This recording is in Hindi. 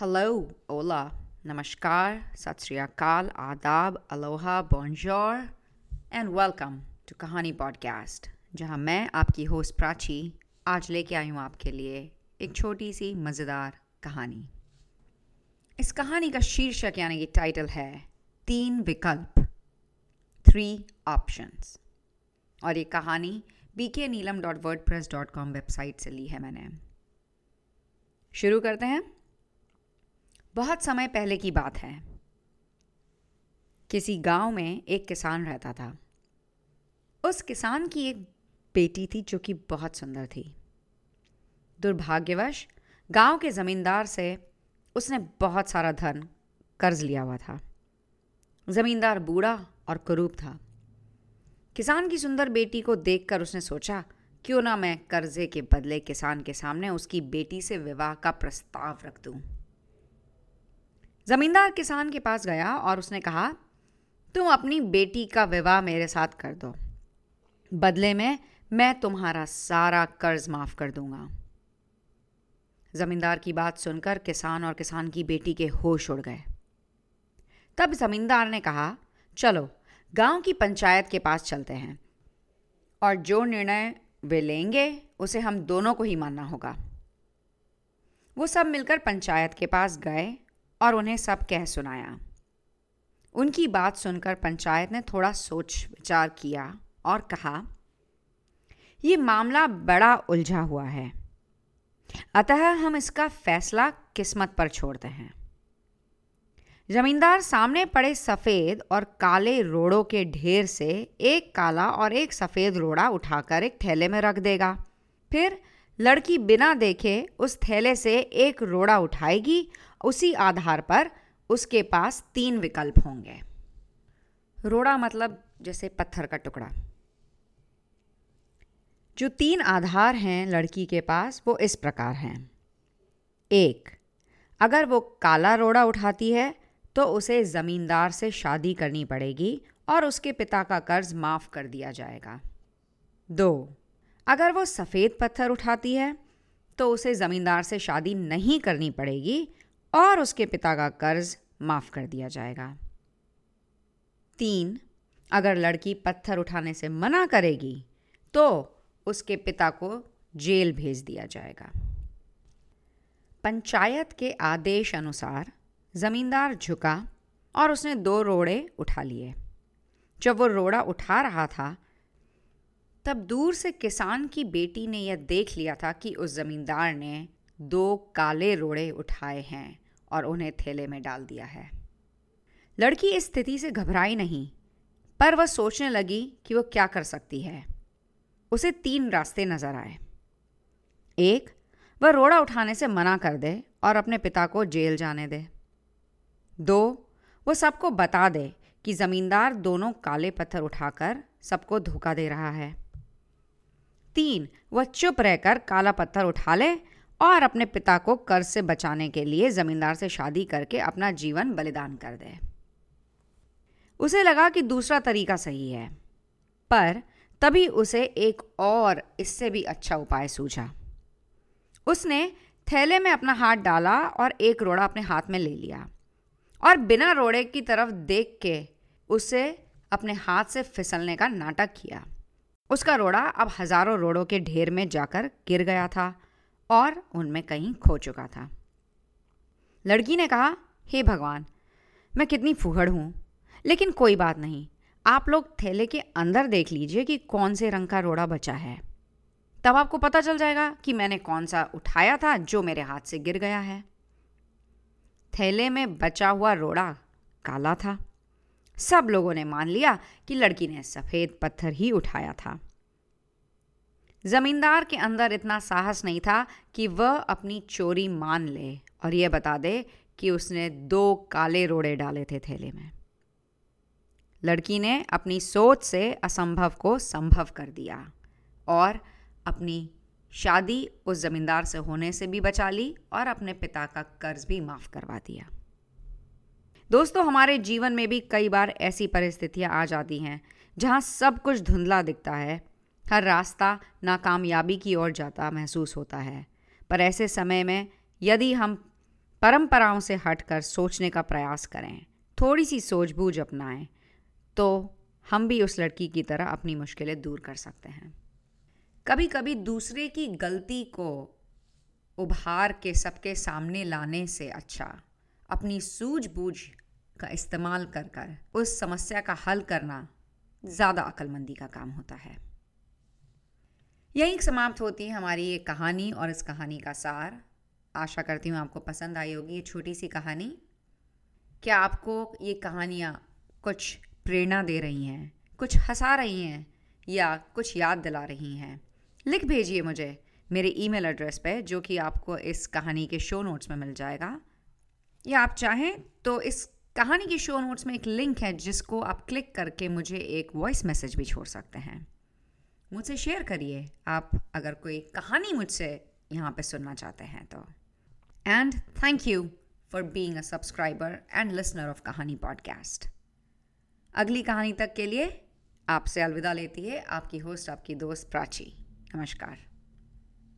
Hola, namaskar, sat sri akal, adab, aloha, bonjour, and welcome to Kahani podcast जहाँ मैं आपकी होस्ट प्राची आज लेके आई हूँ आपके लिए एक छोटी सी मज़ेदार कहानी इस कहानी का शीर्षक यानी कि टाइटल है तीन विकल्प थ्री ऑप्शंस और ये कहानी B K Neelam dot WordPress dot com website से ली है मैंने शुरू करते हैं बहुत समय पहले की बात है। किसी गाँव में एक किसान रहता था। उस किसान की एक बेटी थी जो कि बहुत सुंदर थी। दुर्भाग्यवश, गाँव के ज़मींदार से उसने बहुत सारा धन कर्ज लिया हुआ था। ज़मींदार बूढ़ा और करूब था। किसान की सुंदर बेटी को देखकर उसने सोचा, क्यों ना मैं कर्जे के बदले किसान के सामने उसकी बेटी से विवाह का प्रस्ताव रख दूँ। जमींदार किसान के पास गया और उसने कहा, तुम अपनी बेटी का विवाह मेरे साथ कर दो। बदले में मैं तुम्हारा सारा कर्ज माफ़ कर दूँगा जमींदार की बात सुनकर किसान और किसान की बेटी के होश उड़ गए। तब जमींदार ने कहा, चलो, गाँव की पंचायत के पास चलते हैं। और जो निर्णय वे लेंगे, उसे हम दोनों को ही मानना होगा वो सब मिलकर पंचायत के पास गए और उन्हें सब कह सुनाया। उनकी बात सुनकर पंचायत ने थोड़ा सोच विचार किया और कहा, ये मामला बड़ा उलझा हुआ है। अतः हम इसका फैसला किस्मत पर छोड़ते हैं। जमींदार सामने पड़े सफ़ेद और काले रोड़ों के ढेर से एक काला और एक सफ़ेद रोड़ा उठाकर एक थैले में रख देगा। फिर लड़की बिना देखे उस थैले से एक रोड़ा उठाएगी, उसी आधार पर उसके पास तीन विकल्प होंगे। रोड़ा मतलब जैसे पत्थर का टुकड़ा। जो तीन आधार हैं लड़की के पास, वो इस प्रकार हैं। एक, अगर वो काला रोड़ा उठाती है तो उसे ज़मींदार से शादी करनी पड़ेगी और उसके पिता का कर्ज माफ़ कर दिया जाएगा। दो अगर वो सफ़ेद पत्थर उठाती है तो उसे ज़मींदार से शादी नहीं करनी पड़ेगी और उसके पिता का कर्ज माफ़ कर दिया जाएगा। तीन, अगर लड़की पत्थर उठाने से मना करेगी तो उसके पिता को जेल भेज दिया जाएगा। पंचायत के आदेश अनुसार ज़मींदार झुका और उसने दो रोड़े उठा लिए। जब वो रोड़ा उठा रहा था तब दूर से किसान की बेटी ने यह देख लिया था कि उस ज़मींदार ने दो काले रोड़े उठाए हैं और उन्हें थैले में डाल दिया है। लड़की इस स्थिति से घबराई नहीं, पर वह सोचने लगी कि वह क्या कर सकती है। उसे तीन रास्ते नज़र आए। एक, वह रोड़ा उठाने से मना कर दे और अपने पिता को जेल जाने दे। दो, वह सबको बता दे कि ज़मींदार दोनों काले पत्थर उठाकर सबको धोखा दे रहा है। तीन वह चुप रहकर काला पत्थर उठा ले और अपने पिता को कर्ज से बचाने के लिए ज़मींदार से शादी करके अपना जीवन बलिदान कर दे। उसे लगा कि दूसरा तरीका सही है, पर तभी उसे एक और इससे भी अच्छा उपाय सूझा। उसने थैले में अपना हाथ डाला और एक रोड़ा अपने हाथ में ले लिया और बिना रोड़े की तरफ़ देख के उसे अपने हाथ से फिसलने का नाटक किया। उसका रोड़ा अब हज़ारों रोड़ों के ढेर में जाकर गिर गया था और उनमें कहीं खो चुका था। लड़की ने कहा, हे भगवान, मैं कितनी फूहड़ हूँ, लेकिन कोई बात नहीं, आप लोग थैले के अंदर देख लीजिए कि कौन से रंग का रोड़ा बचा है। तब आपको पता चल जाएगा कि मैंने कौन सा उठाया था जो मेरे हाथ से गिर गया है। थैले में बचा हुआ रोड़ा काला था। सब लोगों ने मान लिया कि लड़की ने सफ़ेद पत्थर ही उठाया था। जमींदार के अंदर इतना साहस नहीं था कि वह अपनी चोरी मान ले और यह बता दे कि उसने दो काले रोड़े डाले थे थैले में। लड़की ने अपनी सोच से असंभव को संभव कर दिया और अपनी शादी उस ज़मींदार से होने से भी बचा ली और अपने पिता का कर्ज भी माफ़ करवा दिया। दोस्तों, हमारे जीवन में भी कई बार ऐसी परिस्थितियाँ आ जाती हैं, जहाँ सब कुछ धुंधला दिखता है। हर रास्ता नाकामयाबी की ओर जाता महसूस होता है। पर ऐसे समय में यदि हम परंपराओं से हटकर सोचने का प्रयास करें थोड़ी सी सूझबूझ अपनाएँ तो हम भी उस लड़की की तरह अपनी मुश्किलें दूर कर सकते हैं। कभी कभी दूसरे की गलती को उभार के सबके सामने लाने से अच्छा अपनी सूझबूझ का इस्तेमाल कर कर उस समस्या का हल करना ज़्यादा अक्लमंदी का काम होता है। यहीं समाप्त होती है हमारी ये कहानी और इस कहानी का सार। आशा करती हूँ आपको पसंद आई होगी ये छोटी सी कहानी। क्या आपको ये कहानियाँ कुछ प्रेरणा दे रही हैं, कुछ हंसा रही हैं या कुछ याद दिला रही हैं? लिख भेजिए मुझे। मेरे ईमेल एड्रेस पे, जो कि आपको इस कहानी के शो नोट्स में मिल जाएगा। या आप चाहें तो इस कहानी के शो नोट्स में एक लिंक है जिसको आप क्लिक करके मुझे एक वॉइस मैसेज भी छोड़ सकते हैं। मुझसे शेयर करिए। आप अगर कोई कहानी मुझसे यहाँ पे सुनना चाहते हैं तो। And thank you for being a subscriber and listener of Kahani podcast अगली कहानी तक के लिए आपसे अलविदा लेती है आपकी होस्ट आपकी दोस्त प्राची। नमस्कार।